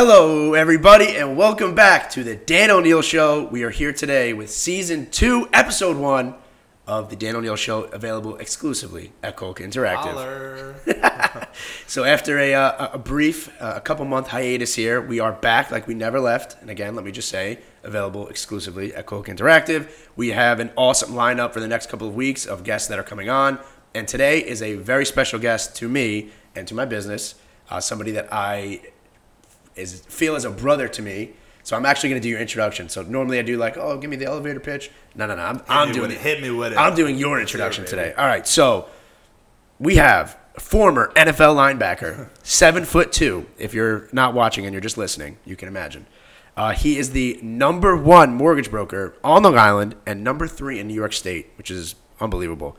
Hello, everybody, and welcome back to the Dan O'Neil Show. We are here today with season two, episode one of the Dan O'Neil Show, available exclusively at Coke Interactive. So, after a, uh, a brief, uh, a couple month hiatus here, we are back like we never left. And again, let me just say, available exclusively at Coke Interactive. We have an awesome lineup for the next couple of weeks of guests that are coming on. And today is a very special guest to me and to my business, uh, somebody that I is feel as a brother to me. So I'm actually going to do your introduction. So normally I do like, oh, give me the elevator pitch. No, no, no. I'm, I'm doing it. Hit me with it. I'm doing your introduction today. All right. So we have former NFL linebacker, seven foot two. If you're not watching and you're just listening, you can imagine. Uh, he is the number one mortgage broker on Long Island and number three in New York State, which is unbelievable.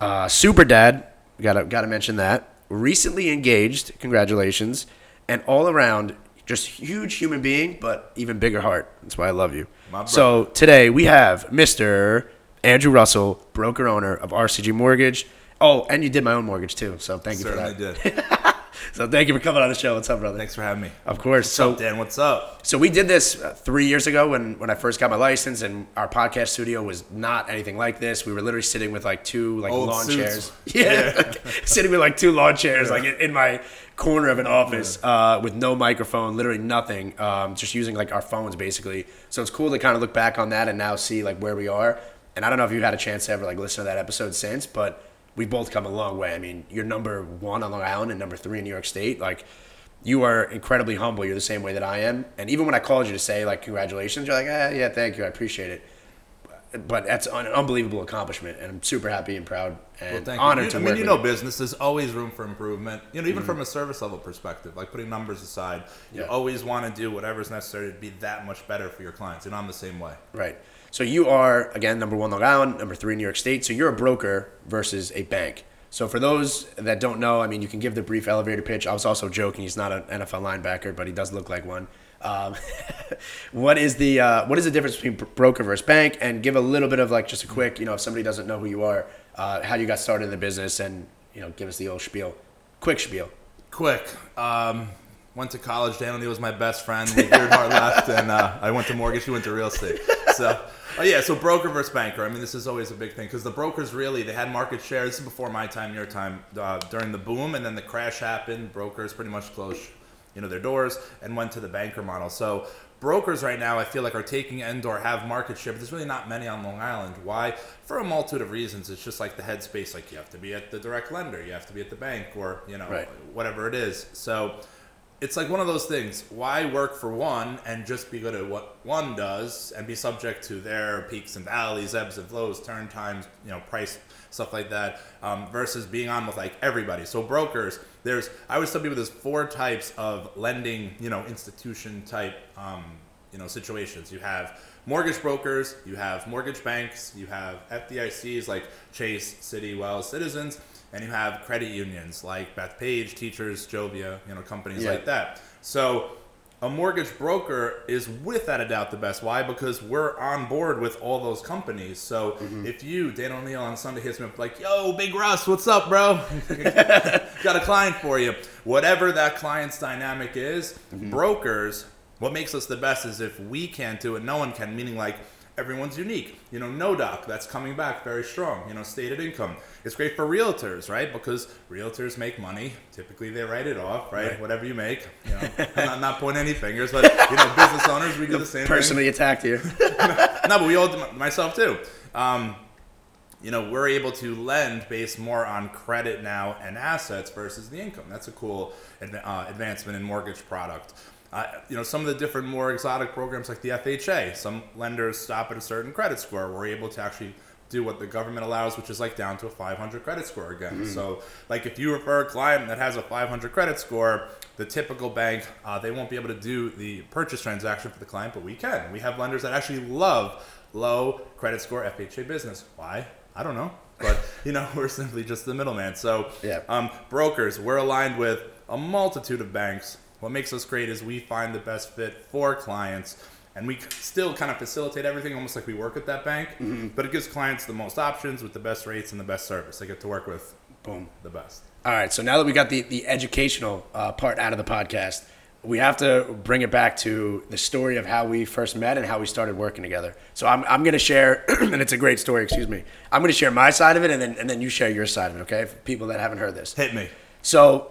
Uh, super dad, gotta gotta mention that. Recently engaged, congratulations, and all around just huge human being, but even bigger heart. That's why I love you. So today we have Mr. Andrew Russell, broker owner of RCG Mortgage. Oh, and you did my own mortgage too, so thank you Certainly for that. did. So thank you for coming on the show. What's up, brother? Thanks for having me. Of course. What's so up, Dan? What's up? so we did this uh, three years ago when, when I first got my license, and our podcast studio was not anything like this. We were literally sitting with like two like Old lawn suits. chairs. Yeah, sitting with like two lawn chairs, like in, my corner of an office, uh, with no microphone, literally nothing, um, just using like our phones basically. So it's cool to kind of look back on that and now see like where we are. And I don't know if you've had a chance to ever like listen to that episode since, but we both come a long way. I mean, you're number one on Long Island and number three in New York State. Like, you are incredibly humble. You're the same way that I am. And even when I called you to say like congratulations, you're like, ah, yeah, thank you, I appreciate it. But that's an unbelievable accomplishment, and I'm super happy and proud and Well, honored you. to I work mean, you know, you. business there's always room for improvement. You know, even from a service level perspective, like putting numbers aside, you Yeah. always want to do whatever's necessary to be that much better for your clients. And I'm the same way. Right. So you are again number one Long Island, number three New York State. So you're a broker versus a bank. So for those that don't know, I mean, you can give the brief elevator pitch. I was also joking. He's not an NFL linebacker, but he does look like one. Um, what is the uh, what is the difference between broker versus bank? And give a little bit of like just a quick, you know, if somebody doesn't know who you are, uh, how you got started in the business, and you know, give us the old spiel, quick spiel. Quick. Um, went to college. Dan O'Neil was my best friend. We veered hard left, and uh, I went to mortgage. He went to real estate. So, oh yeah. So broker versus banker. I mean, this is always a big thing because the brokers really they had market share. This is before my time, your time. Uh, during the boom, and then the crash happened. Brokers pretty much closed, you know, their doors and went to the banker model. So. Brokers right now, I feel like, are taking end or have market share, but there's really not many on Long Island. Why? For a multitude of reasons. It's just like the headspace. Like you have to be at the direct lender, you have to be at the bank, or you know, Right. whatever it is. So it's like one of those things. Why work for one and just be good at what one does and be subject to their peaks and valleys, ebbs and flows, turn times, you know, price stuff like that, um, versus being on with like everybody. So brokers, there's I always tell people there's four types of lending, you know, institution type, um, you know, situations. You have mortgage brokers, you have mortgage banks, you have FDICs like Chase, Citi, Wells, Citizens, and you have credit unions like Bethpage, Teachers, Jovia, you know, companies Yeah. like that. So a mortgage broker is without a doubt the best. Why? Because we're on board with all those companies. So mm-hmm. if you, Dan O'Neil on Sunday hits me up like, yo, Big Russ, what's up, bro? Got a client for you. Whatever that client's dynamic is, mm-hmm. brokers, what makes us the best is if we can't do it, no one can, meaning like everyone's unique. You know, no doc, that's coming back very strong. You know, stated income. It's great for realtors, right? Because realtors make money. Typically they write it off, right? Right. Whatever you make. You know, I'm not, not pointing any fingers, but you know, business owners, we do the same thing Personally attacked here. no, but we all do myself too. Um, you know, we're able to lend based more on credit now and assets versus the income. That's a cool uh, advancement in mortgage product. Uh, you know, some of the different more exotic programs like the FHA, some lenders stop at a certain credit score. We're able to actually do what the government allows, which is like down to a 500 credit score again. So, like if you refer a client that has a 500 credit score, the typical bank uh, they won't be able to do the purchase transaction for the client, but we can. We have lenders that actually love low credit score FHA business. Why? I don't know, but you know we're simply just the middleman. So, Yeah. um, brokers, we're aligned with a multitude of banks. What makes us great is we find the best fit for clients and we still kind of facilitate everything almost like we work at that bank, but it gives clients the most options with the best rates and the best service. They get to work with Boom. the best. All right. So now that we got the, the educational uh, part out of the podcast, we have to bring it back to the story of how we first met and how we started working together. So I'm, I'm going to share, and it's a great story, excuse me. I'm going to share my side of it, and then, and then you share your side of it, okay? For people that haven't heard this. Hit me. So,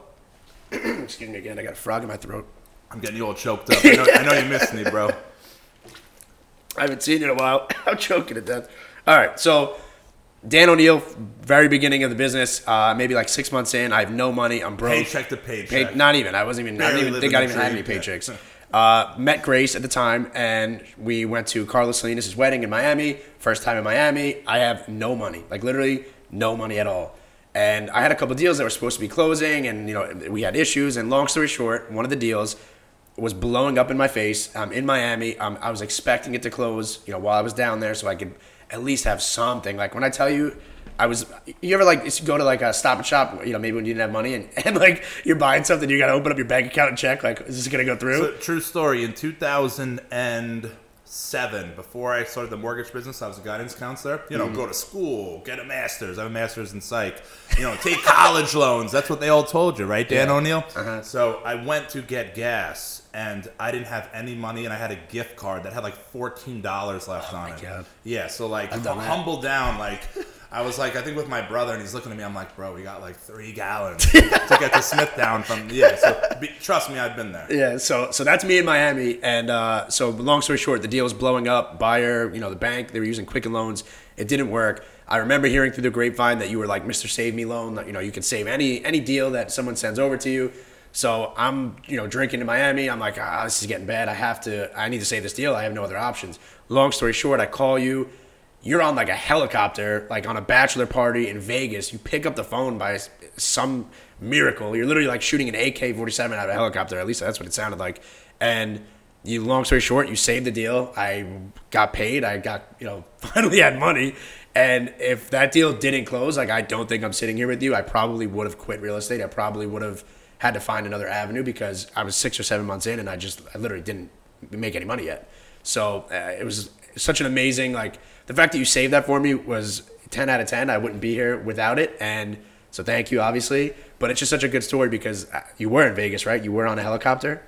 excuse me again, I got a frog in my throat. I'm getting you all choked up. I know, I know you missed me, bro. I haven't seen you in a while. I'm choking to death. All right, so Dan O'Neil, very beginning of the business, uh, maybe like six months in. I have no money. I'm broke. Paycheck to paycheck. Pay, not even. I wasn't even. I didn't even think I even had any paychecks. Uh, met Grace at the time, and we went to Carlos Salinas' wedding in Miami. First time in Miami. I have no money, like literally no money at all. And I had a couple deals that were supposed to be closing, and you know we had issues. And long story short, one of the deals was blowing up in my face. I'm in Miami. Um, I was expecting it to close, you know, while I was down there, so I could at least have something. Like when I tell you, I was. You ever like go to like a Stop and Shop, you know, maybe when you didn't have money, and, and like you're buying something, you got to open up your bank account and check, like, is this gonna go through? So, true story. In 2007, before I started the mortgage business, I was a guidance counselor. You know, Mm-hmm. go to school, get a master's. I have a master's in psych. You know, take college loans. That's what they all told you, right, Dan Yeah. O'Neil? Uh-huh. So I went to get gas, and I didn't have any money, and I had a gift card that had like $14 left on Oh my it. God. Yeah, so like I've done that. humble down, like. I was like, I think with my brother, and he's looking at me. I'm like, bro, we got like three gallons to get to Smithtown from. Yeah, so be, trust me, I've been there. Yeah, so so that's me in Miami, and uh, so long story short, the deal was blowing up. Buyer, you know, the bank they were using Quicken Loans. It didn't work. I remember hearing through the grapevine that you were like Mr. Save Me Loan. That you know you can save any any deal that someone sends over to you. So I'm you know drinking in Miami. I'm like, ah, this is getting bad. I have to. I need to save this deal. I have no other options. Long story short, I call you. You're on like a helicopter, like on a bachelor party in Vegas. You pick up the phone by some miracle. You're literally like shooting an AK-47 out of a helicopter. At least that's what it sounded like. And you, long story short, you saved the deal. I got paid. I got, you know, finally had money. And if that deal didn't close, like I don't think I'm sitting here with you. I probably would have quit real estate. I probably would have had to find another avenue because I was six or seven months in, and I just, I literally didn't make any money yet. So uh, it was such an amazing, like the fact that you saved that for me was 10 out of 10. I wouldn't be here without it. And so thank you, obviously. But it's just such a good story because uh, you were in Vegas, right? You were on a helicopter.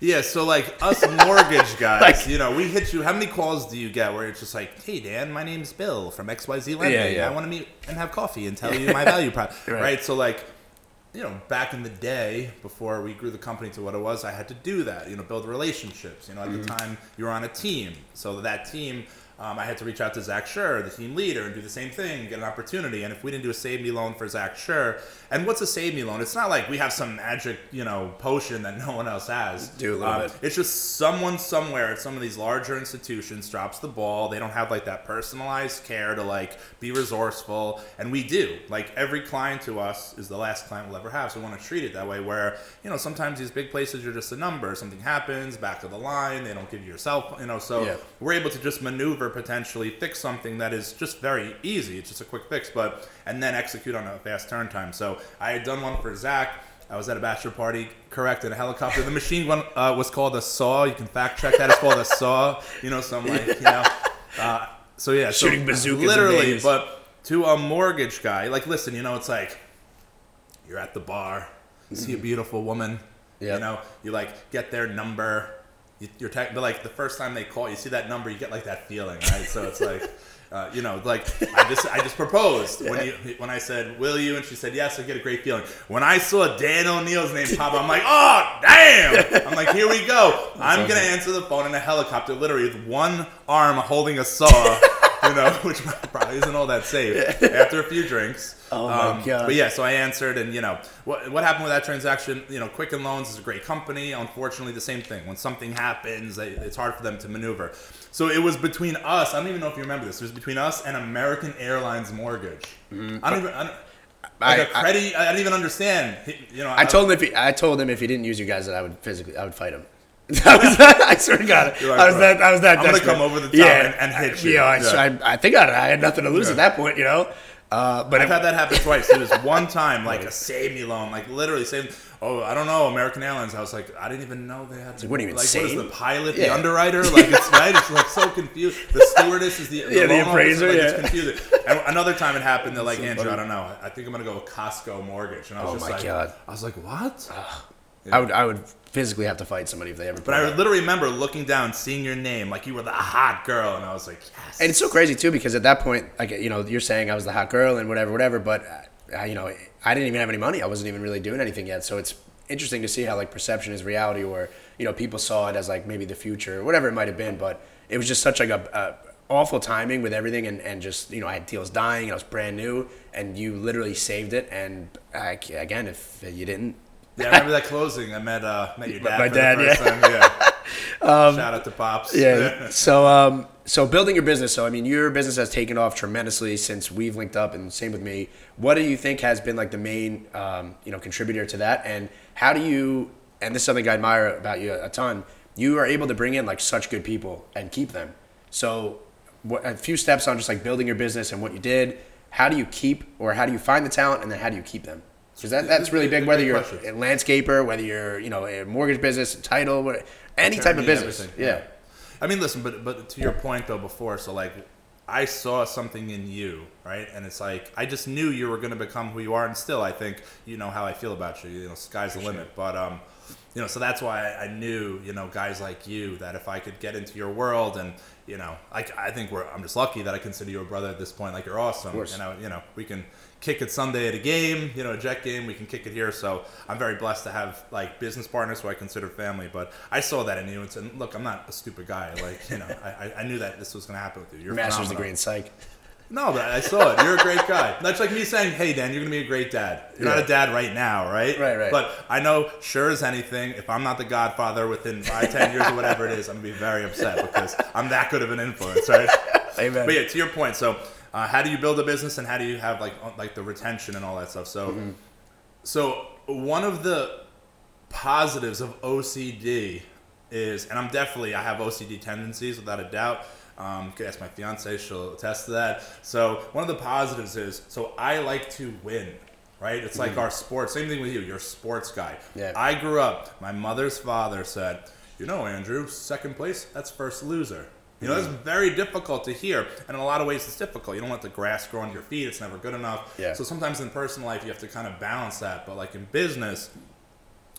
Yeah, so like us mortgage guys, Like- you know, we hit you. How many calls do you get where it's just like, "Hey Dan, my name's Bill from XYZ Lending. Yeah, yeah. I want to meet and have coffee and tell you my value prop." Right. right. So like, you know, back in the day before we grew the company to what it was, I had to do that. You know, build relationships. You know, at Mm-hmm. the time you were on a team, so that team. Um, I had to reach out to Zach Schur, the team leader, and do the same thing, get an opportunity. And if we didn't do a save me loan for Zach Schur, and what's a save me loan? It's not like we have some magic, you know, potion that no one else has. Do a little Um, bit. it's just someone somewhere at some of these larger institutions drops the ball. They don't have like that personalized care to like be resourceful, and we do. Like every client to us is the last client we'll ever have, so we want to treat it that way. Where you know sometimes these big places you're just a number. Something happens back of the line, they don't give you your cell. You know, so Yeah. we're able to just maneuver potentially fix something that is just very easy. It's just a quick fix, but and then execute on a fast turn time. So I had done one for Zach. I was at a bachelor party, correct, in a helicopter. The machine gun uh, was called a saw. You can fact check that. It's called a saw. You know, some like you know. Uh, so yeah, so Shooting bazookas literally. But to a mortgage guy, like, listen, you know, it's like you're at the bar, see a beautiful woman, Yeah. you know, you like get their number. You, you're tech, but like the first time they call, you see that number, you get like that feeling, right? So it's like, uh, you know, like I just I just proposed when you when I said will you, and she said yes. I get a great feeling. When I saw Dan O'Neil's name pop, I'm like, oh damn! I'm like, here we go. I'm gonna answer the phone in a helicopter, literally with one arm holding a saw. You know, which probably isn't all that safe. After a few drinks, Oh my God. But yeah, so I answered, and you know what what happened with that transaction. You know, Quicken Loans is a great company. Unfortunately, the same thing. When something happens, they, it's hard for them to maneuver. So it was between us. I don't even know if you remember this. It was between us and American Airlines Mortgage. I don't even. I don't, like a Mm-hmm. I- I- credit, I, didn't even understand. He- You know, I told him if he, I told him if he didn't use you guys that I would physically I would fight him. I was that, I swear to God, like, I was that I was that. I'm gonna come over the top and- and hit you. Yeah, I, Yeah. I, I think I, I had nothing to lose Yeah. at that point, you know. Uh, but I've if, had that happen twice. It was one time, like a save me loan, like literally saying, "Oh, I don't know, American Airlines." I was like, I didn't even know they had. To, what do you mean, like, what is the pilot, the underwriter? Like it's right. It's like so confused. The stewardess is the, Yeah, the loan officer, appraiser, Like, It's confusing. And another time it happened. They're like, So Andrew, funny. I don't know. I think I'm gonna go with Costco Mortgage, and I was Oh just my like, God. I was like, what? I would I would physically have to fight somebody if they ever. But I literally remember looking down, seeing your name, like you were the hot girl, and I was like, yes. And it's so crazy too because at that point, like you know, you're saying I was the hot girl and whatever, whatever. But uh, you know, I didn't even have any money. I wasn't even really doing anything yet. So it's interesting to see how like perception is reality, or you know, people saw it as like maybe the future or whatever it might have been. But it was just such like a, a awful timing with everything, and, and just you know, I had deals dying, and I was brand new, and you literally saved it. And I, again, if you didn't, yeah, I remember that closing. I met uh, met your dad. My for dad, yeah. Yeah. Shout out to pops. Yeah. so um, so building your business. So I mean, your business has taken off tremendously since we've linked up, and same with me. What do you think has been like the main um, you know contributor to that, and how do you? And this is something I admire about you a ton. You are able to bring in like such good people and keep them. So what, a few steps on just like building your business and what you did. How do you keep, or how do you find the talent, and then how do you keep them? Because that, that's really big. Whether you're a landscaper, whether you're you know a mortgage business, title, any type of business. everything, Yeah. I mean, listen, but but to your point though before, so like I saw something in you, right? And it's like I just knew you were going to become who you are, and still I think you know how I feel about you. You know, sky's the limit. But um, you know, so that's why I, I knew you know guys like you that if I could get into your world and you know, like I think we're I'm just lucky that I consider you a brother at this point. Like you're awesome. course. You know, you know we can kick it Sunday at a game, you know, a jet game. We can kick it here. So I'm very blessed to have like business partners who I consider family. But I saw that in you, and said, look, I'm not a stupid guy. Like you know, I, I- knew that this was going to happen with you. You're Master's phenomenal. degree in psych. No, but I saw it. You're a great guy. That's like me saying, "Hey, Dan, you're gonna be a great dad." You're not a dad right now, right? Right, right. But I know, sure as anything, if I'm not the godfather within five, ten years or whatever it is, I'm gonna be very upset because I'm that good of an influence, right? Amen. But yeah, to your point, so uh, how do you build a business and how do you have like like the retention and all that stuff? So, Mm-hmm. so one of the positives of OCD is, and I'm definitely I have OCD tendencies without a doubt. Um, ask my fiance; she'll attest to that. So one of the positives is, so I like to win. Right? It's like our sports. Same thing with you. You're a sports guy. Mm-hmm. Yeah. I grew up. My mother's father said, "You know, Andrew, second place. That's first loser." You know, that's very difficult to hear, and in a lot of ways, it's difficult. You don't let the grass grow under your feet; it's never good enough. Yeah. So sometimes in personal life, you have to kind of balance that. But like in business,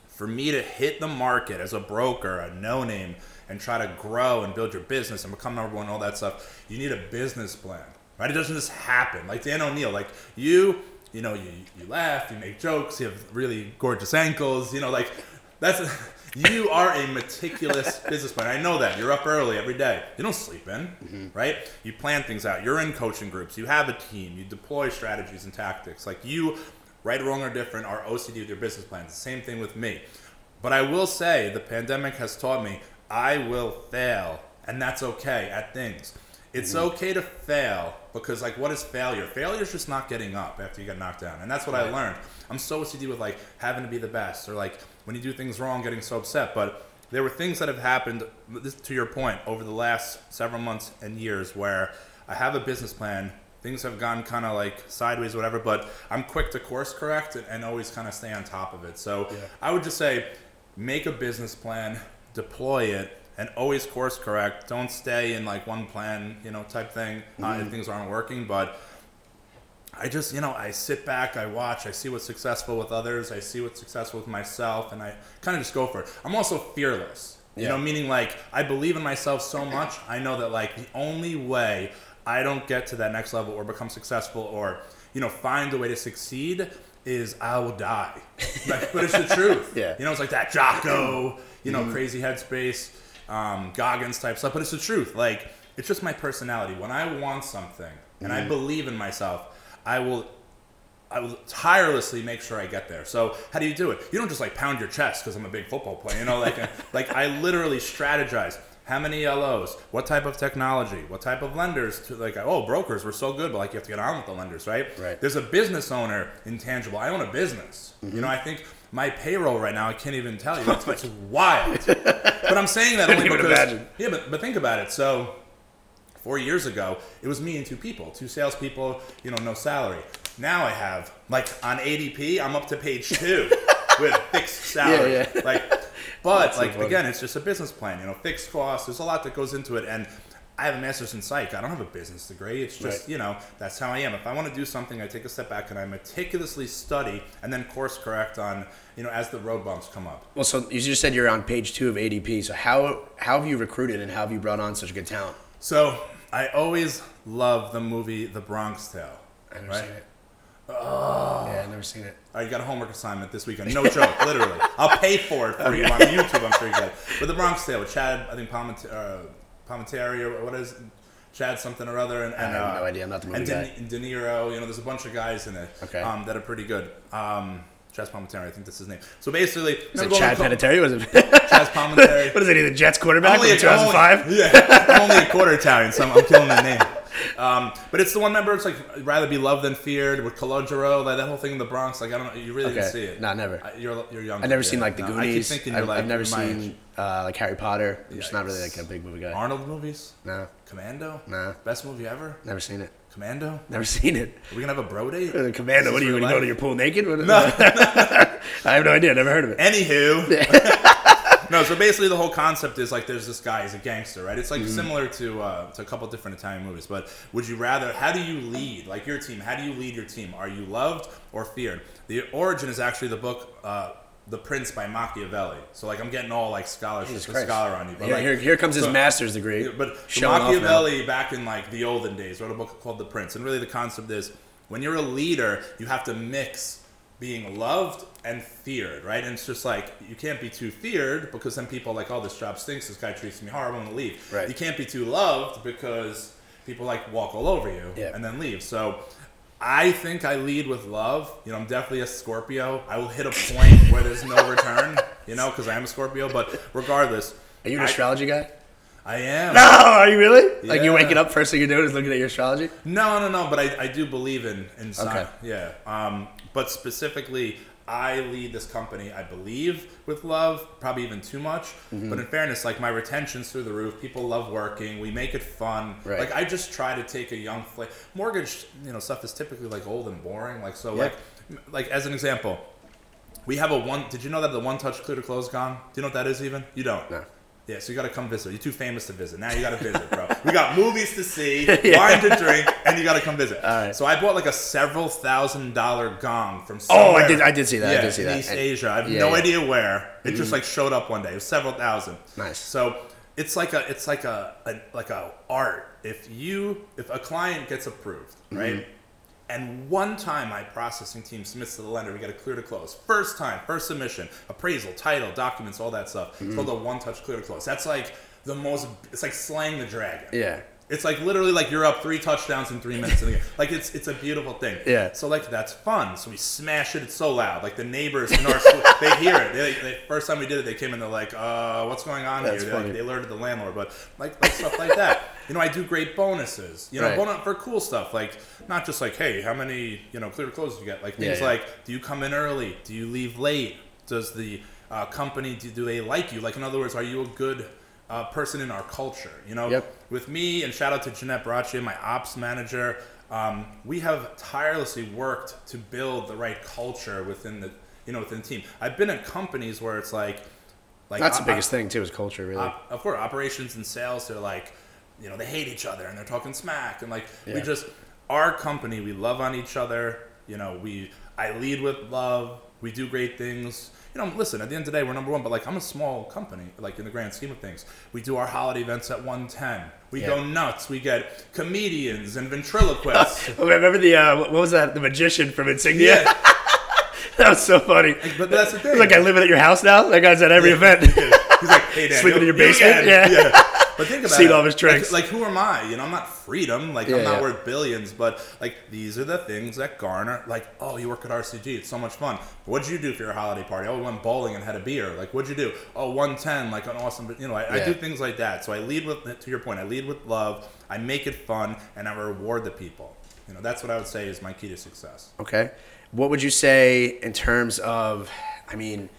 for me to hit the market as a broker, a no name, and try to grow and build your business and become number one, all that stuff, you need a business plan, right? It doesn't just happen. Like Dan O'Neil, like you, you know, you, you laugh, you make jokes, you have really gorgeous ankles, you know, like that's. You are a meticulous business plan. I know that. You're up early every day. You don't sleep in, mm-hmm. right? You plan things out. You're in coaching groups. You have a team. You deploy strategies and tactics. Like you, right, wrong, or different, are OCD with your business plans. The same thing with me. But I will say the pandemic has taught me I will fail, and that's okay at things. It's mm-hmm. okay to fail because, like, what is failure? Failure is just not getting up after you get knocked down, and that's what I learned. I'm so OCD with like having to be the best, or like when you do things wrong, getting so upset. But there were things that have happened. This, to your point, over the last several months and years, where I have a business plan. Things have gone kind of like sideways, or whatever. But I'm quick to course correct and, and always kind of stay on top of it. So I would just say, make a business plan, deploy it, and always course correct. Don't stay in like one plan, you know, type thing uh, if things aren't working. But I just, you know, I sit back, I watch, I see what's successful with others, I see what's successful with myself, and I kind of just go for it. I'm also fearless, you Yeah. know, meaning like I believe in myself so much, I know that like the only way I don't get to that next level or become successful or, you know, find a way to succeed is I will die. Like, but it's the truth. Yeah. You know, it's like that Jocko, you know, crazy headspace, um, Goggins type stuff. But it's the truth. Like, it's just my personality. When I want something and I believe in myself, I will I will tirelessly make sure I get there. So how do you do it? You don't just like pound your chest because I'm a big football player. You know, like uh, like I literally strategize. How many LOs? What type of technology? What type of lenders? To like, oh, brokers, we're so good, but like you have to get on with the lenders, right? Right. There's a business owner intangible. I own a business. You know, mm-hmm. I think my payroll right now, I can't even tell you. It's, it's wild. but I'm saying that only because imagine. yeah, but but think about it. So four years ago, it was me and two people, two salespeople, you know, no salary. Now I have, like, on ADP, I'm up to page two with fixed salary. Yeah, yeah. Like, but, That's like, again, it's just a business plan, you know, fixed costs. There's a lot that goes into it. And I have a master's in psych. I don't have a business degree. It's just, Right. you know, that's how I am. If I want to do something, I take a step back and I meticulously study and then course correct on, you know, as the road bumps come up. Well, so you just said you're on page two of ADP. So how how have you recruited and how have you brought on such good talent? So I always love the movie The Bronx Tale. I've never Right? seen it. Oh. Yeah, I've never seen it. You got a homework assignment this weekend. No joke, literally. I'll pay for it for you on YouTube. I'm sure you get it. But The Bronx Tale with Chad, I think Palmint- uh, Palminteri or what is it? Chad something or other, and, and I have uh, no idea. I'm not the movie and guy. De, De Niro. You know, there's a bunch of guys in it Okay. um, that are pretty good. Um, Chaz Palminteri, I think that's his name. So basically, Is it Chad Panettiere? Was it? Chaz Palminteri. what is it? The Jets quarterback Only only- 2005? Yeah, I'm only a quarter Italian, so I'm, I'm killing that name. Um, but it's the one member. It's like rather be loved than feared with Calogero, like that whole thing in the Bronx. Like I don't know, you really didn't see it. No, never. I- You're you're young. I've never seen like the No, I keep Goonies. thinking I've, you're like I've never my age. seen uh, like Harry Potter. I'm just not really like a big movie guy. Arnold movies. No, Commando. no, Best movie ever. never seen it. Commando. Never seen it. Are we gonna have a bro date? Uh, Commando. What are you to go to your pool naked? What- I have no idea. Never heard of it. Anywho. no, so basically the whole concept is like there's this guy, he's a gangster, right? It's like Mm-hmm. similar to uh, to a couple different Italian movies. But would you rather? How do you lead? Like your team? How do you lead your team? Are you loved or feared? The origin is actually the book. Uh, the Prince by Machiavelli. So like I'm getting all like scholarship, Jesus Christ. scholar on you. But Here, like, here, here comes his so- master's degree. but Showing off now. Machiavelli, back in like the olden days, wrote a book called The Prince, and really the concept is when you're a leader, you have to mix being loved and feared, right? And it's just like you can't be too feared because then people are like, oh, this job stinks. This guy treats me horrible. I'm gonna leave. Right. You can't be too loved because people like walk all over you Yeah. and then leave. So. I think I lead with love. You know, I'm definitely a Scorpio. I will hit a point where there's no return, you know, because I am a Scorpio. But regardless, Are you an I- astrology guy? I am. No, are you really? Like you Yeah. waking up, first thing you're doing is looking at your astrology? No, no, no. But I, I do believe in in sign. Okay. Yeah. Um, but specifically, I lead this company. I believe with love, probably even too much. Mm-hmm. But in fairness, like my retention's through the roof. People love working. We make it fun. Right. Like I just try to take a young fla Mortgage, you know, stuff is typically like old and boring. Like so, Yeah. like like as an example. We have a one. Did you know that the one touch clear to close gone? Do you know what that is? Even you don't. No. Yeah, so you got to come visit. You're too famous to visit. Now you got to visit, bro. we got movies to see, Yeah. wine to drink, and you got to come visit. All right. So I bought like a several thousand dollar gong from somewhere. Oh, I did- I did see that. I Yeah, did see in that. East And- Asia. I have yeah, no idea where. It just like showed up one day. It was several thousand. Nice. So it's like a it's like a, a like a art. If you if a client gets approved, right? Mm-hmm. And one time my processing team submits to the lender, we got a clear to close. First time, first submission, appraisal, title, documents, all that stuff. Mm-hmm. It's called a one touch clear to close. That's like the most it's like slaying the dragon. Yeah. It's like literally like you're up three touchdowns in three minutes in the game. Like it's it's a beautiful thing. Yeah. So like that's fun. So we smash it. It's so loud. Like the neighbors in our they hear it. They, they, first time we did it, they came in. They're like, "Uh, what's going on That's here?" Funny. Like, they alerted the landlord, but like, like stuff like that. You know, I do great bonuses. You know, Right. bonus for cool stuff. Like not just like, hey, how many you know clear closes you get? Like things Yeah, yeah. like, do you come in early? Do you leave late? Does the uh, company do, do they like you? Like in other words, are you a good uh, person in our culture? You know, Yep. with me and shout out to Jeanette Bracci, my ops manager. Um, we have tirelessly worked to build the right culture within the you know within the team. I've been at companies where it's like like That's the biggest thing, too, is culture, really. op- of course, operations and sales, they're like, you know, they hate each other and they're talking smack and like we just our company, we love on each other. You know, we I lead with love. We do great things. You know, listen. At the end of the day, we're number one. But like, I'm a small company. Like in the grand scheme of things, we do our holiday events at 110. We Yeah. go nuts. We get comedians and ventriloquists. Oh, remember the, uh, what was that? The magician from Insignia? yeah, that was so funny. but that's the thing. It's like I live at your house now. That guy's at every event. He's like, hey, Dan, Sleeping in your you- you basement? Yeah. But think about Seen it. all of his Like- tricks. Like, who am I? You know, I'm not freedom. Like, Yeah, I'm not yeah. worth billions. But like, these are the things that garner. Like, oh, you work at RCG. It's so much fun. What'd you do for your holiday party? Oh, we went bowling and had a beer. Like, what'd you do? Oh, 110. Like an awesome. You know, I, I do things like that. So I lead with. To your point, I lead with love. I make it fun, and I reward the people. You know, that's what I would say is my key to success. Okay. What would you say in terms of, I mean,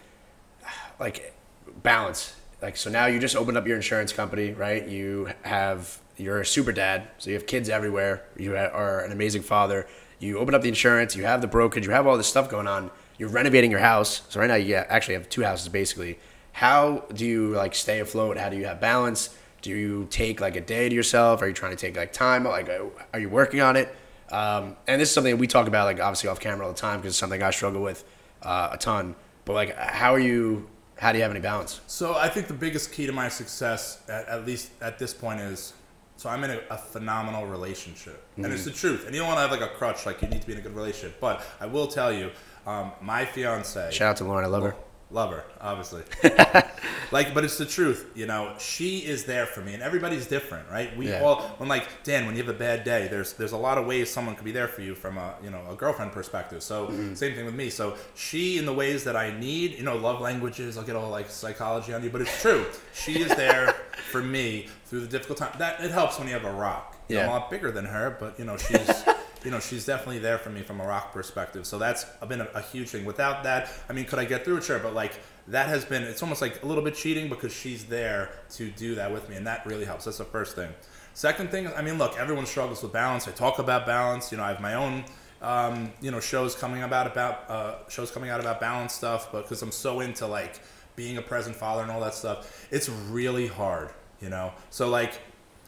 like balance? Like, so now you just opened up your insurance company, right? You have, you're a super dad, so you have kids everywhere. You are an amazing father. You open up the insurance, you have the brokerage, you have all this stuff going on. You're renovating your house. So right now you actually have two houses basically. How do you like stay afloat? How do you have balance? Do you take like a day to yourself? Are you trying to take like time? Like, uh, are you working on it? Um, and this is something that we talk about, like obviously off camera all the time, because it's something I struggle with uh, a ton. But like, how are you? How do you have any balance? So I think the biggest key to my success, at, at least at this point, is so I'm in a, a phenomenal relationship, and it's the truth. And you don't want to have like a crutch, like you need to be in a good relationship. But I will tell you, um, my fiance, Shout out to Lauren, I love her. Love her, obviously. like, but it's the truth. You know, she is there for me, and everybody's different, right? We Yeah. all, when like Dan, when you have a bad day, there's there's a lot of ways someone could be there for you from a you know a girlfriend perspective. So Mm-hmm. same thing with me. So she, in the ways that I need, you know, love languages. I'll get all like psychology on you, but it's true. She is there for me through the difficult time. That it helps when you have a rock. You know, Yeah. I'm a lot bigger than her, but you know she's. You know, she's definitely there for me from a rock perspective. So that's been a, a huge thing. Without that, I mean, could I get through it? Sure. But like, that has been, it's almost like a little bit cheating because she's there to do that with me. And that really helps. That's the first thing. Second thing, I mean, look, everyone struggles with balance. I talk about balance. You know, I have my own, um, you know, shows coming about about uh, shows coming out about balance stuff. But because I'm so into like being a present father and all that stuff, it's really hard. You know, so like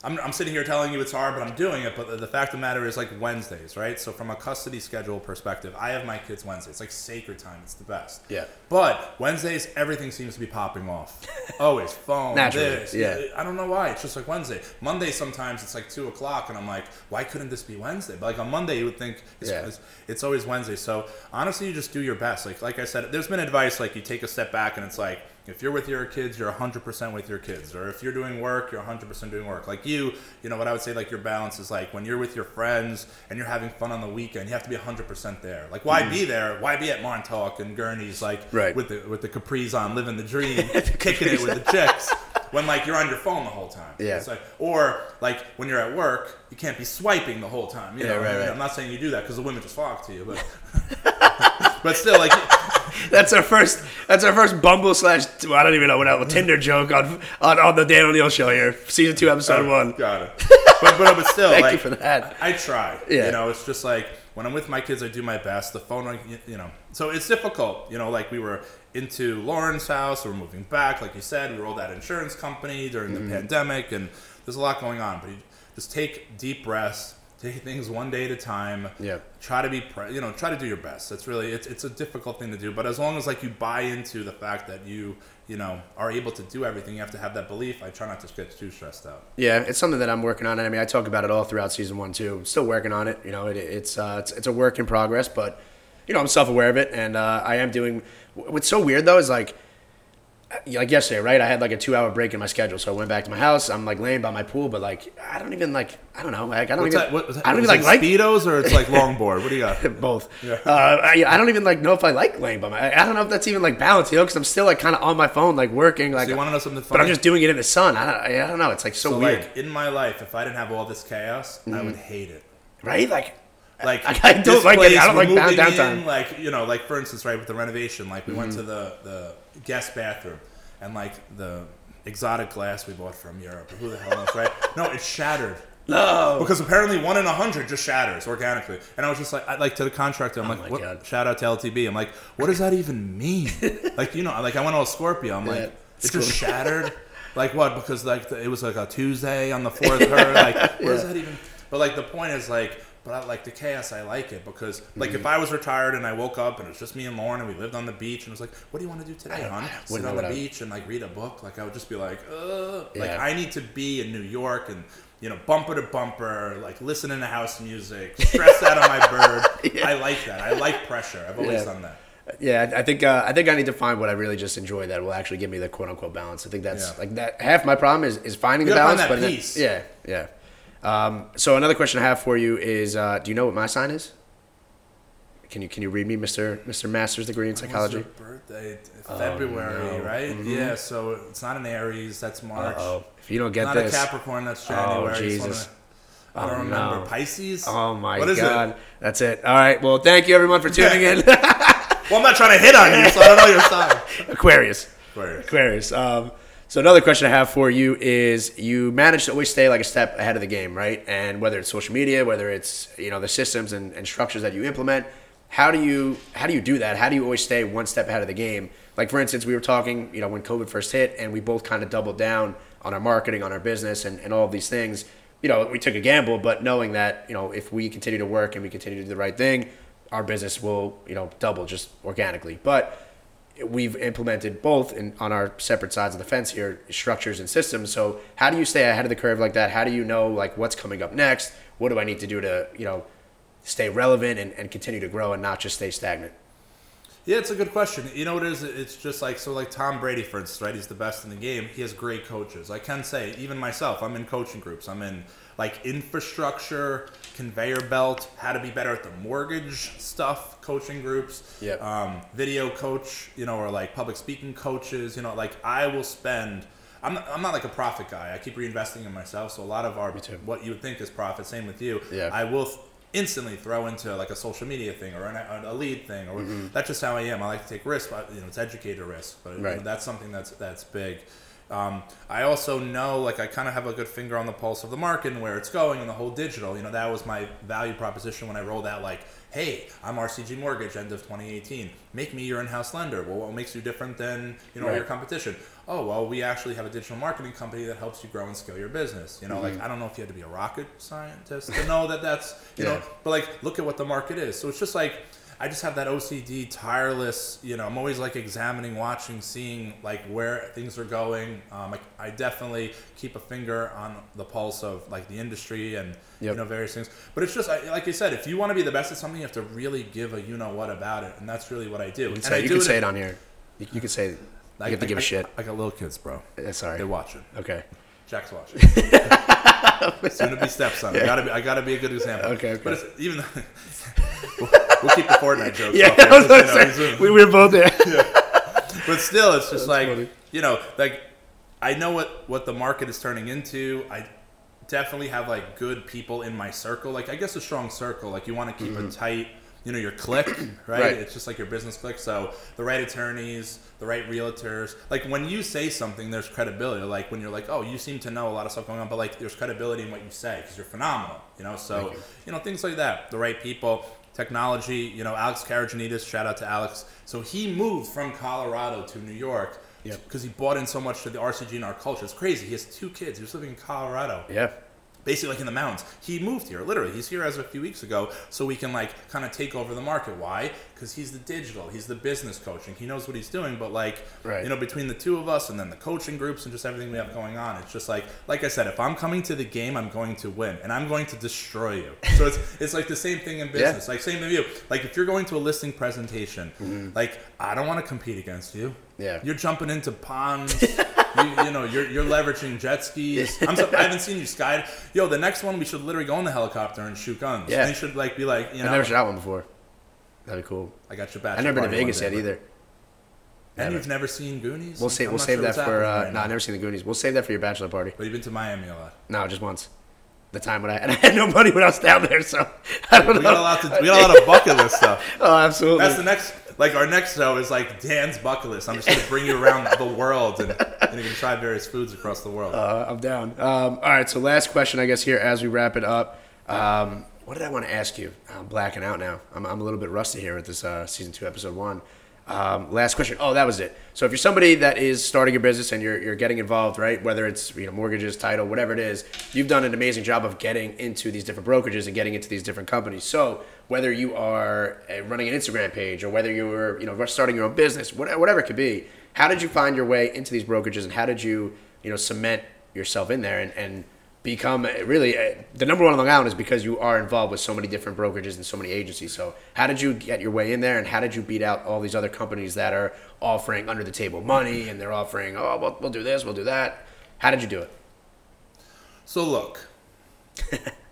I'm, I'm sitting here telling you it's hard, but I'm doing it. But the, the fact of the matter is, like Wednesdays, right? So from a custody schedule perspective, I have my kids Wednesdays. It's like sacred time. It's the best. Yeah. But Wednesdays, everything seems to be popping off. Always phone. Naturally, This. yeah. I don't know why. It's just like Wednesday. Monday sometimes it's like two o'clock, and I'm like, why couldn't this be Wednesday? But like on Monday, you would think it's, Yeah. it's, it's always Wednesday. So honestly, you just do your best. Like like I said, there's been advice like you take a step back, and it's like if you're with your kids, you're 100% with your kids, or if you're doing work, you're 100% doing work. Like you, you know what I would say. Like your balance is like when you're with your friends and you're having fun on the weekend, you have to be 100% there. Like why be there? Why be at Montauk and Gurney's like. Right. with the with the capris on, living the dream, kicking it with the chicks. When like you're on your phone the whole time, Yeah. It's like, or like when you're at work, you can't be swiping the whole time. You Yeah, know, right, I mean, right. I'm not saying you do that because the women just flock to you, but but still, like That's our first. That's our first Bumble slash. well, I don't even know what else. Tinder joke on on, on the Dan O'Neil show here, season two, episode oh, one. Got it. But but, but still, Thank like, you for that. I try. Yeah. You know, it's just like when I'm with my kids, I do my best. The phone, you- you know, so it's difficult. You know, like we were into Lauren's house, we're moving back, like you said, we rolled that insurance company during the mm-hmm. pandemic, and there's a lot going on. But you just take deep breaths. Take things one day at a time. Yeah. Try to be, pre- you know, try to do your best. It's really, it's, it's a difficult thing to do. But as long as like you buy into the fact that you, you know, are able to do everything, you have to have that belief. I try not to get too stressed out. Yeah, it's something that I'm working on. And I mean, I talk about it all throughout season one too. I'm still working on it. You know, it, it's, uh, it's it's a work in progress, but you know, I'm self aware of it, and uh, I am doing. What's so weird though is like, like yesterday, right? I had like a two hour break in my schedule, so I went back to my house. I'm like laying by my pool, but like I don't even like I don't know, like I don't What's even that? What, that? I don't even like like speedos or it's like longboard. What do you got? both. Uh, I, I don't even like know if I like laying by my. I don't know if that's even like balance, you know, because I'm still like kind of on my phone, like working, like. So you want to know something funny? but I'm just doing it in the sun. I don't. I don't know. It's like so, so weird, like in my life, if I didn't have all this chaos, I would hate it. right? Like, Like I- I don't like it. I don't like down- downtime. in, Like you know, like for instance, right with the renovation, like we went Mm-hmm. to the the guest bathroom, and like the exotic glass we bought from Europe. Who the hell knows, right? No, it shattered. no. Because apparently one in a hundred just shatters organically, and I was just like, I, like to the contractor, I'm Oh like, what, God. shout out to LTB. I'm like, what does that even mean? like you know, like I went all Scorpio. I'm Yeah, like, it's it just cool. shattered. Like what? Because like the, it was like a Tuesday on the fourth. Her like, what does that even? But like the point is like, but I like the chaos. I like it because like Mm-hmm. if I was retired and I woke up and it was just me and Lauren and we lived on the beach and it was like, what do you want to do today, hon? Sit on the I- beach and like read a book. Like I would just be like, like Yeah. I need to be in New York and you know bumper to bumper, like listening to house music, stressed out on my bird. I like that. I like pressure. I've always Yeah. done that. Yeah, I think uh, I think I need to find what I really just enjoy that will actually give me the quote unquote balance. I think that's Yeah. like that. Half my problem is, is finding You the balance. find but then- yeah, yeah. Um, so another question I have for you is, uh, do you know what my sign is? Can you can you read me, Mister Mister Master's degree in psychology? your birthday? February, Oh, no. right? Yeah. So it's not an Aries. That's March. Oh, if you don't get Not this, a Capricorn. That's January. Just Jesus. I don't Oh, remember. no. Pisces. oh my What is god, it? that's it. All right, well, thank you everyone for tuning in. Well, I'm not trying to hit on you, so I don't know your sign. Aquarius. Aquarius. Aquarius. Um, so another question I have for you is: you manage to always stay like a step ahead of the game, right? And whether it's social media, whether it's you know the systems and, and structures that you implement, how do you how do you do that? How do you always stay one step ahead of the game? Like for instance, we were talking, you know, when COVID first hit, and we both kind of doubled down on our marketing, on our business, and, and all of these things. You know, we took a gamble, but knowing that you know if we continue to work and we continue to do the right thing, our business will you know double just organically. But we've implemented both in, on our separate sides of the fence here structures and systems so how do you stay ahead of the curve like that how do you know like what's coming up next what do i need to do to you know stay relevant and, and continue to grow and not just stay stagnant Yeah, it's a good question. You know what it is? It's just like so like Tom Brady, for instance, right? He's the best in the game. He has great coaches. I can say, even myself, I'm in coaching groups. I'm in like infrastructure, conveyor belt, how to be better at the mortgage stuff, coaching groups. Yep. Um, video coach, you know, or like public speaking coaches. You know, like I will spend. I'm not, I'm not like a profit guy. I keep reinvesting in myself. So a lot of our what you would think is profit, same with you. Yeah. I will th- instantly throw into like a social media thing or an, a lead thing, or Mm-hmm. that's just how I am. I like to take risks, but you know, it's educator risk. But you know, that's something that's that's big. Um, I also know, like, I kind of have a good finger on the pulse of the market and where it's going and the whole digital. You know, that was my value proposition when I rolled out, like, hey, I'm RCG Mortgage, end of 2018. Make me your in-house lender. Well, what makes you different than you know Right. your competition? Oh, well, we actually have a digital marketing company that helps you grow and scale your business. You know, like, I don't know if you had to be a rocket scientist to know that that's you Yeah. know, but like, look at what the market is. So it's just like. I just have that OCD, tireless. You know, I'm always like examining, watching, seeing like where things are going. Um, I, I definitely keep a finger on the pulse of like the industry and you know various things. But it's just I, like you said, if you want to be the best at something, you have to really give a you know what about it, and that's really what I do. you and can say, I you do can it say it on here you, you can say you I- have to I- give a I- shit I got little kids, bro. Uh, sorry They're watching. okay Jack's watching. Soon to be stepson. I gotta be. I gotta be a good example. Okay, okay. But it's, even we'll, keep the Fortnite jokes. yeah off there, I was gonna know, we, we were both there but still, it's just like funny. you know, like I know what what the market is turning into. I definitely have like good people in my circle. Like I guess a strong circle. Like you want to keep a tight, you know, your click, right? Mm-hmm. Right. It's just like your business clique. So the right attorneys, the right realtors. Like when you say something, there's credibility. Like when you're like, oh, you seem to know a lot of stuff going on, but like there's credibility in what you say because you're phenomenal. You know, so you. you know things like that. The right people. Technology, you know, Alex Karajanidis, shout out to Alex. So he moved from Colorado to New York Yep. because he bought in so much to the RCG and our culture. It's crazy. He has two kids. He was living in Colorado, yeah basically like in the mountains. He moved here, literally. He's here as of a few weeks ago, so we can like kind of take over the market. Why? Because he's the digital, he's the business coaching. He knows what he's doing. But like, Right. you know, between the two of us and then the coaching groups and just everything we have going on, it's just like, like I said, if I'm coming to the game, I'm going to win, and I'm going to destroy you. So it's it's like the same thing in business. Like same to you. Like if you're going to a listing presentation, like I don't want to compete against you. Mm-hmm. Yeah. You're jumping into ponds. you, you know, you're, you're leveraging jet skis. I'm so, I haven't seen you sky. Yo, the next one we should literally go in the helicopter and shoot guns. Yeah. They should like be like, you know, i've never shot one before that'd be cool I got your back. i've never been to vegas yet either And Never. you've never seen Goonies? we'll save I'm we'll save sure that for uh right no i've never seen the goonies we'll save that for your bachelor party But you've been to Miami a lot. no just once the time when i and i had no money when i was down there so i don't We know got a lot to. We got a lot of bucket list stuff. oh absolutely That's the next. Like our next show is like Dan's bucket list. I'm just gonna bring you around the world and, and you can try various foods across the world. Uh, I'm down. Um, all right, so last question, I guess, here as we wrap it up. Um, what did I want to ask you? I'm blacking out now. I'm, I'm a little bit rusty here with this uh, season two, episode one. Um, last question. Oh, that was it. So if you're somebody that is starting a business and you're, you're getting involved, right? Whether it's you know mortgages, title, whatever it is, you've done an amazing job of getting into these different brokerages and getting into these different companies. So whether you are uh, running an Instagram page or whether you were you know starting your own business, whatever it could be, how did you find your way into these brokerages and how did you you know cement yourself in there and, and become uh, really uh, the number one on Long Island is because you are involved with so many different brokerages and so many agencies. So how did you get your way in there, and how did you beat out all these other companies that are offering under the table money and they're offering oh we'll, we'll do this, we'll do that. How did you do it? So look.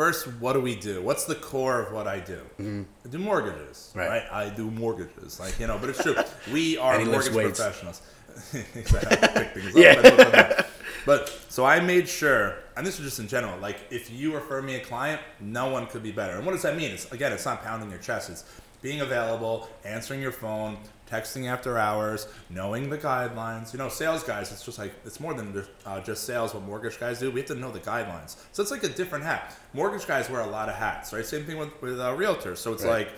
First, what do we do? What's the core of what I do? I do mortgages, Mm-hmm. Right. right. I do mortgages, like you know. But it's true. We are And he lifts mortgage professionals. exactly. Pick things up. Yeah. That's what I do. But so I made sure, and this is just in general. Like if you refer me a client, no one could be better. And what does that mean? It's again, it's not pounding your chest. It's being available, answering your phone, texting after hours, knowing the guidelines. You know, sales guys, it's just like it's more than uh, just sales. What mortgage guys do, we have to know the guidelines. So it's like a different hat. Mortgage guys wear a lot of hats, right? Same thing with with uh, realtors. So it's Right. like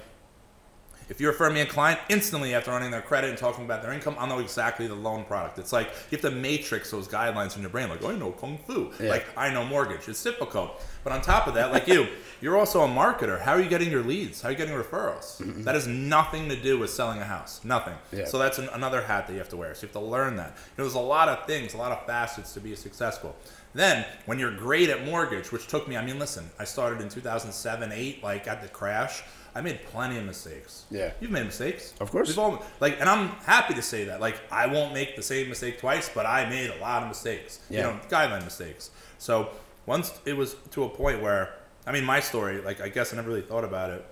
If you refer me a client, instantly after running their credit and talking about their income, I'll know exactly the loan product. It's like you have to matrix those guidelines in your brain. Like, oh, I know kung fu. Yeah. Like, I know mortgage. It's difficult. But on top of that, like you, you're also a marketer. How are you getting your leads? How are you getting referrals? Mm-hmm. That has nothing to do with selling a house. Nothing. Yeah. So that's an, another hat that you have to wear. So you have to learn that. You know, there's a lot of things, a lot of facets to be successful. Then, when you're great at mortgage, which took me, I mean, listen, I started in 2007, 8, like at the crash. I made plenty of mistakes. Yeah. You've made mistakes. Of course. We've all, like, and I'm happy to say that. Like, I won't make the same mistake twice, but I made a lot of mistakes. Yeah. You know, guideline mistakes. So once it was to a point where, I mean, my story, like, I guess I never really thought about it.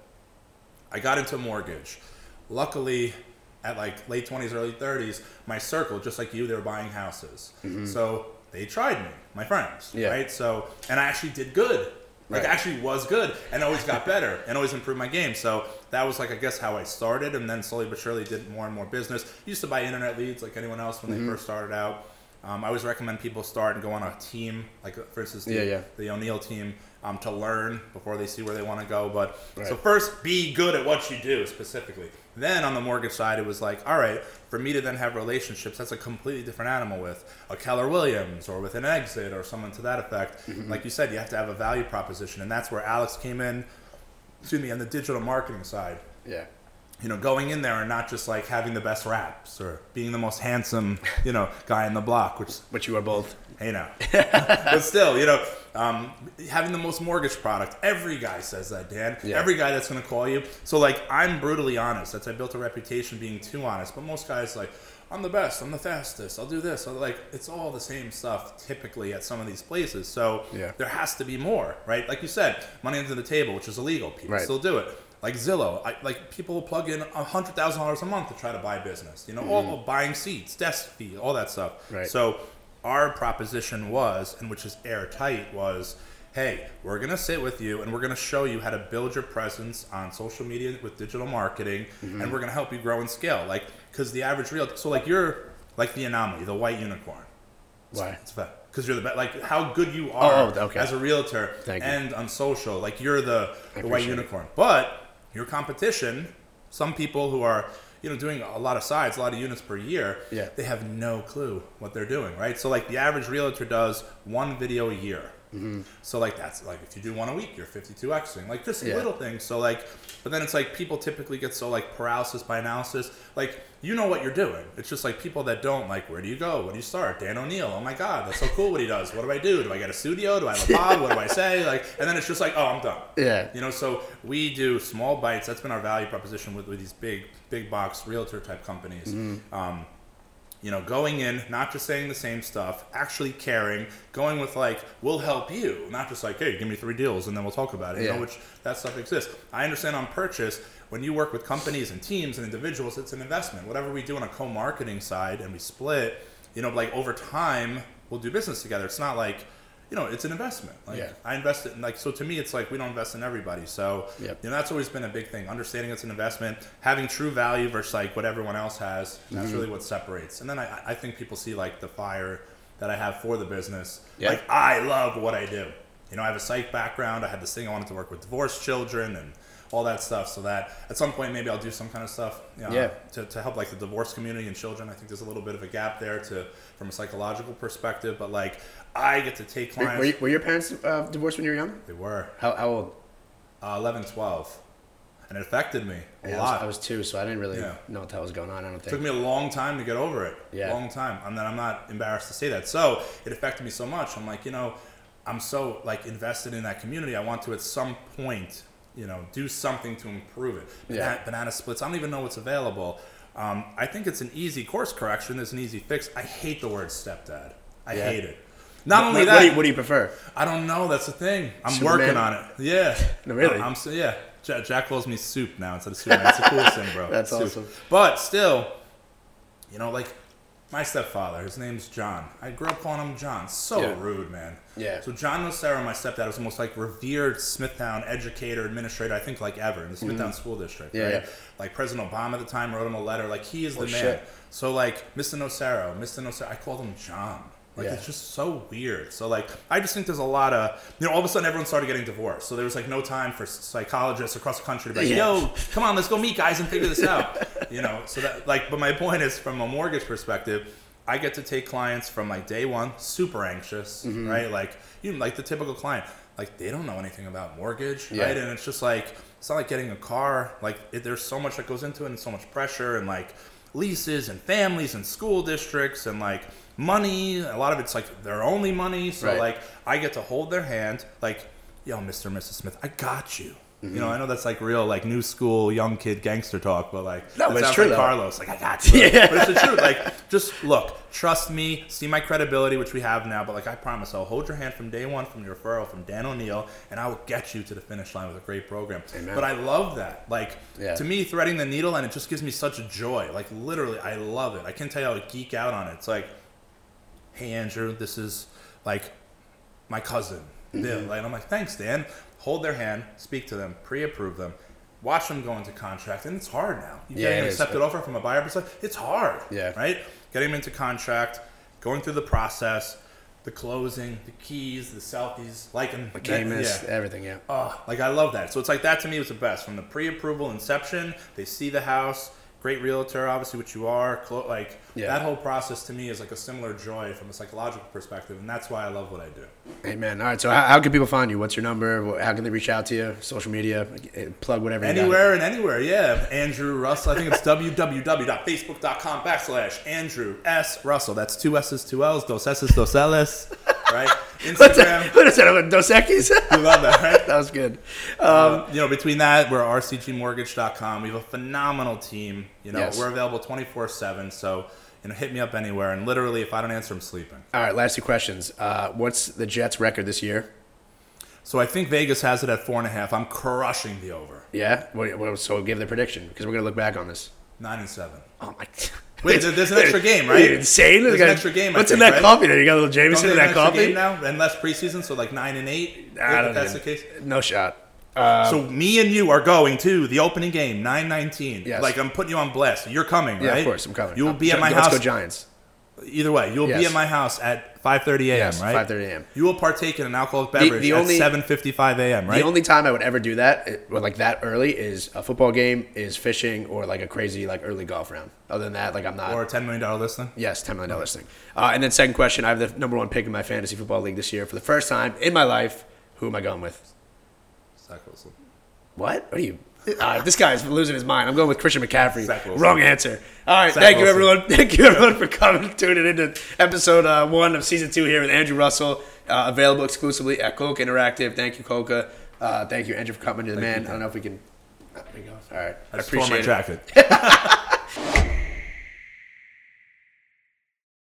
I got into a mortgage. Luckily, at like late 20s, early 30s, my circle, just like you, they were buying houses. So they tried me, my friends, Mm-hmm. Yeah. right? So, and I actually did good. Like, Right. actually was good and always got better and always improved my game. So that was like, I guess, how I started. And then slowly but surely did more and more business. Used to buy internet leads like anyone else when Mm-hmm. they first started out. Um, I always recommend people start and go on a team, like for instance, the, Yeah, yeah. the O'Neil team, um, to learn before they see where they want to go. But so first, be good at what you do specifically. Then on the mortgage side, it was like, all right, for me to then have relationships, that's a completely different animal with a Keller Williams or with an exit or someone to that effect. Mm-hmm. Like you said, you have to have a value proposition, and that's where Alex came in. Excuse me, on the digital marketing side Yeah. You know, going in there and not just like having the best raps or being the most handsome, you know, guy in the block, which which you are both. hey now, but still, you know, um, having the most mortgage product. Every guy says that, Dan. Yeah. Every guy that's gonna call you. So like, I'm brutally honest. That's I built a reputation being too honest. But most guys like, I'm the best. I'm the fastest. I'll do this. I'll like, it's all the same stuff typically at some of these places. So Yeah. there has to be more, right? Like you said, money under the table, which is illegal. People Right. still do it. Like Zillow, I, like people will plug in a hundred thousand dollars a month to try to buy a business. You know, all buying seats, desk fee, all that stuff. Mm-hmm. Right. So our proposition was, and which is airtight, was, hey, we're gonna sit with you and we're gonna show you how to build your presence on social media with digital marketing, Mm-hmm. and we're gonna help you grow and scale. Like, because the average real, so like you're like the anomaly, the white unicorn. Why? It's fact because you're the best. Like how good you are Oh, okay. as a realtor Thank you. and on social. Like you're the, the white appreciate it. unicorn. But your competition, some people who are you know doing a lot of sides, a lot of units per year, Yeah. they have no clue what they're doing. Right. So like the average realtor does one video a year. Mm-hmm. So like that's like if you do one a week, you're 52xing. Like just Yeah. little things. So like, but then it's like people typically get so like paralysis by analysis. Like you know what you're doing. It's just like people that don't like. Where do you go? Where do you start? Dan O'Neil. Oh my God, that's so cool what he does. What do I do? Do I get a studio? Do I have a pod? what do I say? Like, and then it's just like, oh, I'm done. Yeah. You know, so we do small bites. That's been our value proposition with, with these big, big box realtor type companies. Mm-hmm. Um, you know, going in, not just saying the same stuff, actually caring, going with like, we'll help you, not just like, hey, give me three deals and then we'll talk about it. You know, which that stuff exists. I understand on purchase, when you work with companies and teams and individuals, it's an investment. Whatever we do on a co-marketing side and we split, you know, like over time, we'll do business together. It's not like, you know, it's an investment. Like Yeah. I invest in like so to me it's like we don't invest in everybody. So Yep. you know that's always been a big thing. Understanding it's an investment, having true value versus like what everyone else has. Mm-hmm. That's really what separates. And then I, I think people see like the fire that I have for the business. Yeah. Like I love what I do. You know, I have a psych background. I had this thing I wanted to work with divorced children and all that stuff. So that at some point maybe I'll do some kind of stuff. You know, Yeah. To, to help like the divorce community and children. I think there's a little bit of a gap there to from a psychological perspective. But like I get to take clients. were, you, were your parents uh, divorced when you were young? they were How, how old? uh, 11, 12. And it affected me a Yeah, I, lot. was, I was two, so I didn't really Yeah. know what the hell was going on. I don't think it took me a long time to get over it. Yeah. Long time. And then I'm not embarrassed to say that. So it affected me so much. I'm like, you know, I'm so like invested in that community. I want to at some point, you know, do something to improve it. Yeah. Banana, banana splits. I don't even know what's available. Um, I think it's an easy course correction. There's an easy fix. I hate the word stepdad. I Yeah. hate it. Not What- only that, what do, you, what do you prefer? I don't know. That's the thing. I'm Superman? working on it. Yeah. No, really? I'm so yeah. Jack, Jack calls me Soup now instead of Superman. That's the coolest thing, bro. That's Soup. awesome. But still, you know, like my stepfather, his name's John. I grew up calling him John. So Yeah. rude, man. Yeah. So John Nocera, my stepdad, was the most like revered Smithtown educator, administrator, I think like ever in the Smithtown School District. Mm-hmm. Yeah, right? yeah. Like President Obama at the time wrote him a letter. Like he is the Oh, man. shit. So like Mr. Nocero, Mr. Nocero, I called him John. Like Yeah. it's just so weird. So like I just think there's a lot of you know all of a sudden everyone started getting divorced. So there was like no time for psychologists across the country to be like, Yeah. yo, come on, let's go meet guys and figure this out. you know, so that like but my point is from a mortgage perspective, I get to take clients from like day one, super anxious, Mm-hmm. right? Like you like the typical client, like they don't know anything about mortgage, Yeah. right? And it's just like it's not like getting a car. Like it, there's so much that goes into it, and so much pressure, and like leases and families and school districts and like money. A lot of it's like their only money. So Right. like I get to hold their hand, like, yo, Mr. and Mrs. Smith, I got you. You know, I know that's like real, like new school, young kid gangster talk, but like, No, it's true, like. Carlos, like I got you. Yeah. But it's the truth. Like, just look, trust me, see my credibility, which we have now. But like, I promise, I'll hold your hand from day one, from your referral, from Dan O'Neil, and I will get you to the finish line with a great program. Amen. But I love that. Like, Yeah. to me, threading the needle, and it just gives me such a joy. Like, literally, I love it. I can't tell you how I geek out on it. It's like, hey Andrew, this is like my cousin Bill. Mm-hmm. And I'm like, thanks, Dan. Hold their hand, speak to them, pre-approve them, watch them go into contract, and it's hard now. You Yeah, getting an accepted offer from a buyer perspective, it's hard. Yeah. Right? Getting them into contract, going through the process, the closing, the keys, the selfies, like and The Camus, yeah. everything. Yeah. Oh, like I love that. So it's like that to me was the best. From the pre-approval inception, they see the house, great realtor, obviously, which you are. Clo- like Yeah. that whole process to me is like a similar joy from a psychological perspective, and that's why I love what I do. Amen. All right. So how, how can people find you? What's your number? How can they reach out to you? Social media? Eh, Plug whatever. you got. Anywhere and anywhere, yeah. Andrew Russell. I think it's www.facebook.com backslash Andrew S Russell. That's two S's, two L's, dos S's, dos L's. Right? Instagram. What is that? Dos Equis? You love that, right? that was good. Um, Um, you know, between that, we're rcgmortgage.com. We have a phenomenal team. You know, Yes. we're available 24 7. So, know, hit me up anywhere. And literally, if I don't answer, I'm sleeping. all right. Last two questions. Uh, what's the Jets' record this year? So I think Vegas has it at four and a half. I'm crushing the over. Yeah. What, so give the prediction because we're gonna look back on this. Nine and seven. Oh my. Wait, there's an extra game, right? Are insane? There's Look an extra game, I What's in that right? coffee there? You got a little Jameson in that coffee? now and less preseason, so like nine and eight. I if don't that's the think- case. No shot. Um, so me and you are going to the opening game, nine nineteen. Yes. Like I'm putting you on blast. You're coming, right? yeah, of course. I'm coming. You will be Uh, at my Let's house. go Giants. Either way, you'll be Yes. at my house at 5:30 a.m. Yes, right? 5:30 a.m.. You will partake in an alcoholic beverage the only- at 7:55 a.m. Right? The only time I would ever do that, or like that early, is a football game, is fishing, or like a crazy like early golf round. Other than that, like I'm not. or a 10 million dollar listing. Yes, ten million dollars thing. Uh, and then second question, I have the number one pick in my fantasy football league this year for the first time in my life. Who am I going with? Zach Wilson. What? What are you? Uh, this guy's losing his mind. I'm going with Christian McCaffrey. Wrong answer. All right, Zach thank you everyone. Thank you everyone for coming, tuning into episode uh, one of season two here with Andrew Russell, uh, available exclusively at Coke Interactive. Thank you, Coca. Uh, thank you, Andrew, for coming to the man. I don't know if we can. There we go. All right, I, I appreciate it. jacket.